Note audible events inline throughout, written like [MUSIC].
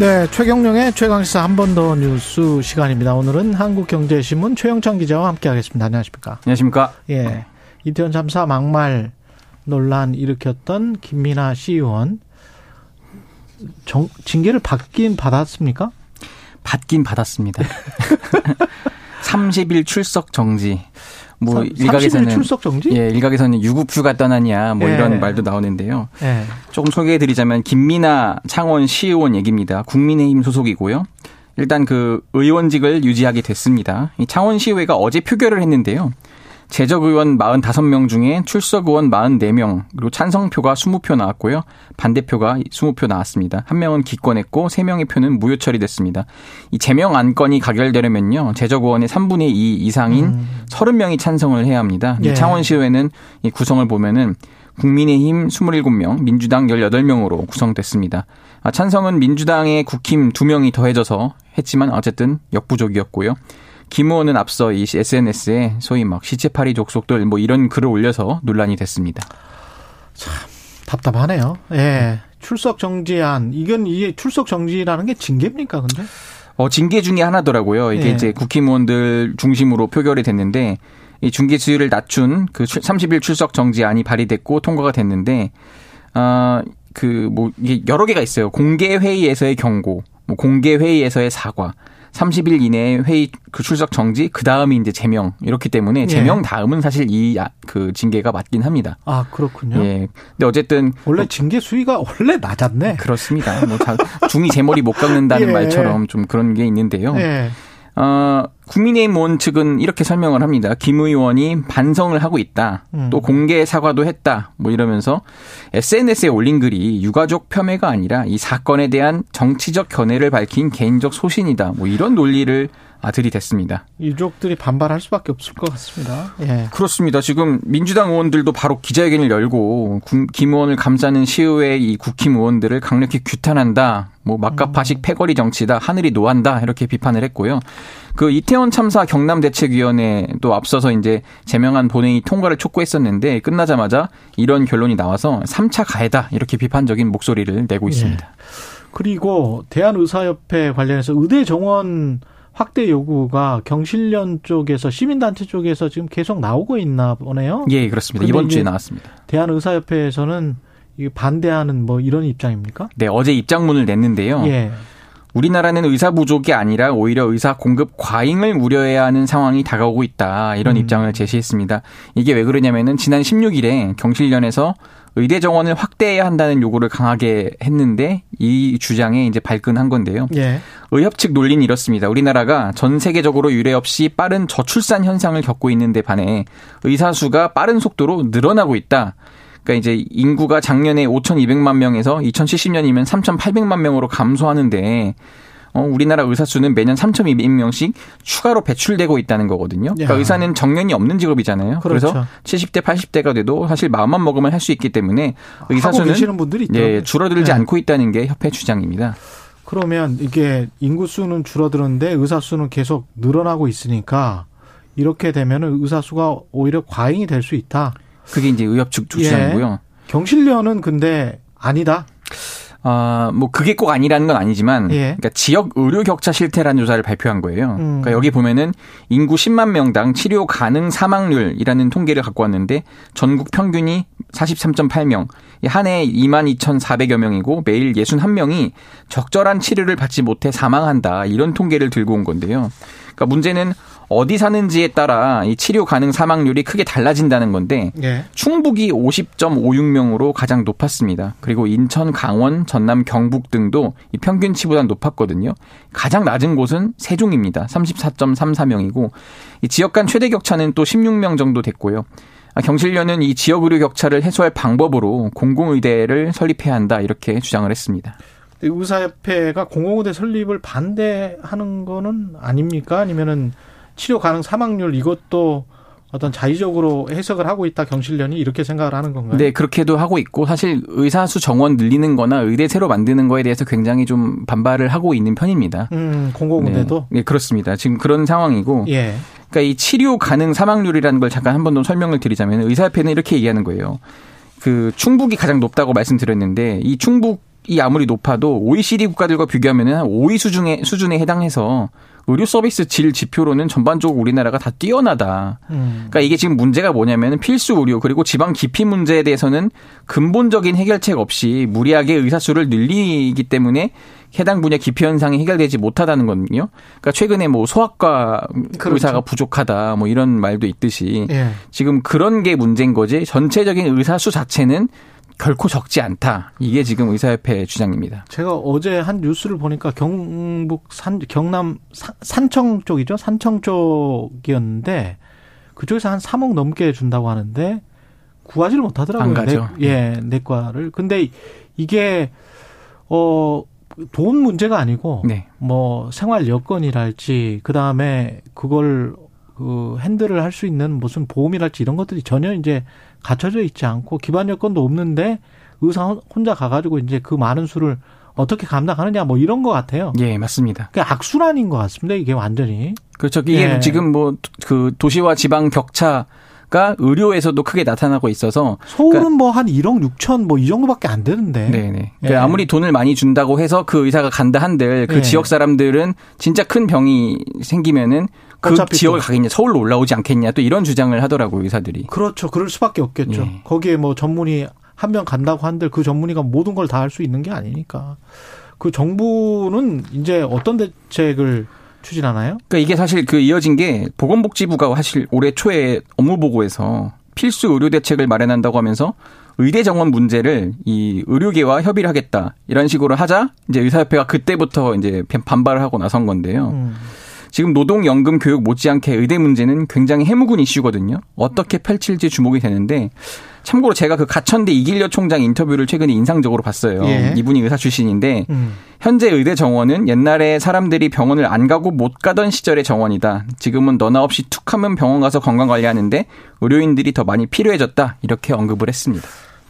네, 최경령의 최강시사 한 번 더 뉴스 시간입니다. 오늘은 한국경제신문 최영창 기자와 함께하겠습니다. 안녕하십니까? 안녕하십니까? 예, 이태원 참사 막말 논란 일으켰던 김민아 시의원 정, 징계를 받긴 받았습니까? 받긴 받았습니다. [LAUGHS] 30일 출석 정지. 뭐 일각에서는 출석 정지? 예, 일각에서는 유급휴가 떠나냐 뭐 예. 이런 말도 나오는데요. 예. 조금 소개해 드리자면 김민아 창원 시의원 얘기입니다. 국민의힘 소속이고요. 일단 그 의원직을 유지하게 됐습니다. 이 창원시의회가 어제 표결을 했는데요. 재적 의원 45명 중에 출석 의원 44명, 그리고 찬성표가 20표 나왔고요. 반대표가 20표 나왔습니다. 한 명은 기권했고 3명의 표는 무효 처리됐습니다. 이 제명 안건이 가결되려면요. 재적 의원의 3분의 2 이상인 음. 30명이 찬성을 해야 합니다. 예. 창원시의회는 이 구성을 보면은 국민의힘 27명, 민주당 18명으로 구성됐습니다. 아, 찬성은 민주당의 국힘 2명이 더해져서 했지만 어쨌든 역부족이었고요. 김 의원은 앞서 이 SNS에 소위 막 시체파리 족속들 뭐 이런 글을 올려서 논란이 됐습니다. 참 답답하네요. 예. 출석 정지안 이건 이게 출석 정지라는 게 징계입니까, 근데? 어 징계 중에 하나더라고요. 이게 예. 이제 국힘의원들 중심으로 표결이 됐는데 이 중계 수위를 낮춘 그 30일 출석 정지안이 발의됐고 통과가 됐는데 아그뭐 이게 여러 개가 있어요. 공개 회의에서의 경고, 뭐 공개 회의에서의 사과, 30일 이내에 회의 그 출석 정지, 그 다음이 이제 제명 이렇기 때문에 예. 제명 다음은 사실 이 그 징계가 맞긴 합니다. 아 그렇군요. 예. 근데 어쨌든 원래 징계 수위가 원래 낮았네. 그렇습니다. 뭐 중이 제 머리 못 깎는다는 [LAUGHS] 예. 말처럼 좀 그런 게 있는데요. 예. 어, 국민의힘 의원 측은 이렇게 설명을 합니다. 김 의원이 반성을 하고 있다. 음. 또 공개 사과도 했다. 뭐 이러면서 SNS에 올린 글이 유가족 폄훼가 아니라 이 사건에 대한 정치적 견해를 밝힌 개인적 소신이다. 뭐 이런 논리를 들이댔습니다. 유족들이 반발할 수밖에 없을 것 같습니다. 예. 그렇습니다. 지금 민주당 의원들도 바로 기자회견을 열고 김 의원을 감싸는 시의회 이 국힘 의원들을 강력히 규탄한다. 뭐 막가파식 음. 패거리 정치다. 하늘이 노한다. 이렇게 비판을 했고요. 그 이태원 참사 경남대책위원회도 앞서서 이제 제명한 본회의 통과를 촉구했었는데 끝나자마자 이런 결론이 나와서 3차 가해다. 이렇게 비판적인 목소리를 내고 예. 있습니다. 예. 그리고 대한의사협회 관련해서 의대 정원 확대 요구가 경실련 쪽에서 시민단체 쪽에서 지금 계속 나오고 있나 보네요. 예, 그렇습니다. 이번 주에 나왔습니다. 대한의사협회에서는 반대하는 뭐 이런 입장입니까? 네, 어제 입장문을 냈는데요. 예. 우리나라는 의사 부족이 아니라 오히려 의사 공급 과잉을 우려해야 하는 상황이 다가오고 있다. 이런 음. 입장을 제시했습니다. 이게 왜 그러냐면은 지난 16일에 경실련에서 의대 정원을 확대해야 한다는 요구를 강하게 했는데 이 주장에 이제 발끈한 건데요. 예. 의협 측 논리는 이렇습니다. 우리나라가 전 세계적으로 유례 없이 빠른 저출산 현상을 겪고 있는데 반해 의사 수가 빠른 속도로 늘어나고 있다. 그러니까 이제 인구가 작년에 5,200만 명에서 2070년이면 3,800만 명으로 감소하는데 어, 우리나라 의사 수는 매년 3,200명씩 추가로 배출되고 있다는 거거든요. 그러니까 야. 의사는 정년이 없는 직업이잖아요. 그렇죠. 그래서 70대, 80대가 돼도 사실 마음만 먹으면 할 수 있기 때문에 의사 수는 예, 줄어들지 네. 않고 있다는 게 협회 주장입니다. 그러면 이게 인구 수는 줄어드는데 의사 수는 계속 늘어나고 있으니까 이렇게 되면은 의사 수가 오히려 과잉이 될 수 있다. 그게 이제 의협 측 주장이고요. 예. 경실련은 근데 아니다. 아, 뭐 그게 꼭 아니라는 건 아니지만 예. 그러니까 지역 의료 격차 실태라는 조사를 발표한 거예요. 음. 그러니까 여기 보면은 인구 10만 명당 치료 가능 사망률이라는 통계를 갖고 왔는데 전국 평균이 43.8명, 한 해 2만 2,400여 명이고 매일 61명이 적절한 치료를 받지 못해 사망한다. 이런 통계를 들고 온 건데요. 그러니까 문제는 어디 사는지에 따라 이 치료 가능 사망률이 크게 달라진다는 건데 예. 충북이 50.56명으로 가장 높았습니다. 그리고 인천, 강원, 전남, 경북 등도 이 평균치보다 높았거든요. 가장 낮은 곳은 세종입니다. 34.34명이고 이 지역 간 최대 격차는 또 16명 정도 됐고요. 아, 경실련은 이 지역 의료 격차를 해소할 방법으로 공공의대를 설립해야 한다 이렇게 주장을 했습니다. 의사협회가 공공의대 설립을 반대하는 거는 아닙니까? 아니면은 치료 가능 사망률 이것도 어떤 자의적으로 해석을 하고 있다 경실련이 이렇게 생각을 하는 건가요? 네, 그렇게도 하고 있고 사실 의사 수 정원 늘리는 거나 의대 새로 만드는 거에 대해서 굉장히 좀 반발을 하고 있는 편입니다. 음, 공공의대도? 네, 네, 그렇습니다. 지금 그런 상황이고. 예. 그러니까 이 치료 가능 사망률이라는 걸 잠깐 한 번 더 설명을 드리자면 의사협회는 이렇게 얘기하는 거예요. 그 충북이 가장 높다고 말씀드렸는데 이 충북이 아무리 높아도 OECD 국가들과 비교하면은 한 5위 수준에 수준에 해당해서 의료 서비스 질 지표로는 전반적으로 우리나라가 다 뛰어나다. 음. 그러니까 이게 지금 문제가 뭐냐면 필수 의료 그리고 지방 기피 문제에 대해서는 근본적인 해결책 없이 무리하게 의사 수를 늘리기 때문에 해당 분야 기피 현상이 해결되지 못하다는 거거든요. 그러니까 최근에 뭐 소아과 그렇죠. 의사가 부족하다 뭐 이런 말도 있듯이 예. 지금 그런 게 문제인 거지 전체적인 의사 수 자체는 결코 적지 않다. 이게 지금 의사협회 주장입니다. 제가 어제 한 뉴스를 보니까 경북 산 경남 산, 산청 쪽이죠. 산청 쪽이었는데 그쪽에서 한 3억 넘게 준다고 하는데 구하지를 못하더라고요. 안 가죠. 내, 예, 내과를. 근데 이게 어 돈 문제가 아니고 네. 뭐 생활 여건이랄지 그다음에 그걸 그 핸들을 할 수 있는 무슨 보험이랄지 이런 것들이 전혀 이제 갖춰져 있지 않고 기반 여건도 없는데 의사 혼자 가가지고 이제 그 많은 수를 어떻게 감당하느냐 뭐 이런 것 같아요. 예, 맞습니다. 그 악순환인 것 같습니다. 이게 완전히. 그렇죠. 이게 예. 지금 뭐 그 도시와 지방 격차 가 의료에서도 크게 나타나고 있어서 서울은 뭐한 1억 6천 뭐 이 정도밖에 안 되는데. 네네. 예. 그러니까 아무리 돈을 많이 준다고 해서 그 의사가 간다 한들 그 예. 지역 사람들은 진짜 큰 병이 생기면은 그 지역을 또. 가겠냐, 서울로 올라오지 않겠냐 또 이런 주장을 하더라고요 의사들이. 그렇죠. 그럴 수밖에 없겠죠. 예. 거기에 뭐 전문의 한 명 간다고 한들 그 전문의가 모든 걸 다 할 수 있는 게 아니니까. 그 정부는 이제 어떤 대책을 추진하나요? 그러니까 이게 사실 그 이어진 게 보건복지부가 사실 올해 초에 업무 보고에서 필수 의료 대책을 마련한다고 하면서 의대 정원 문제를 이 의료계와 협의를 하겠다 이런 식으로 하자 이제 의사협회가 그때부터 이제 반발을 하고 나선 건데요. 음. 지금 노동연금 교육 못지않게 의대 문제는 굉장히 해묵은 이슈거든요. 어떻게 펼칠지 주목이 되는데 참고로 제가 그 가천대 이길려 총장 인터뷰를 최근에 인상적으로 봤어요. 예. 이분이 의사 출신인데 음. 현재 의대 정원은 옛날에 사람들이 병원을 안 가고 못 가던 시절의 정원이다. 지금은 너나 없이 툭 하면 병원 가서 건강 관리하는데 의료인들이 더 많이 필요해졌다. 이렇게 언급을 했습니다.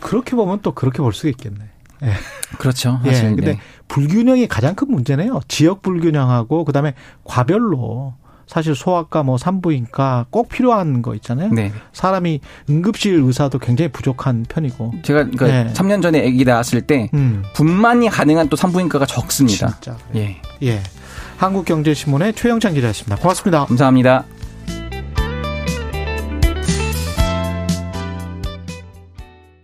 그렇게 보면 또 그렇게 볼 수가 있겠네. 예. 그렇죠. 예. 사실 근데 네. 불균형이 가장 큰 문제네요. 지역 불균형하고 그다음에 과별로 사실 소아과 뭐 산부인과 꼭 필요한 거 있잖아요. 네. 사람이 응급실 의사도 굉장히 부족한 편이고. 제가 그 네. 3년 전에 아기 낳았을 때 음. 분만이 가능한 또 산부인과가 적습니다. 진짜. 예. 예. 한국경제신문의 최영찬 기자였습니다. 고맙습니다. 감사합니다.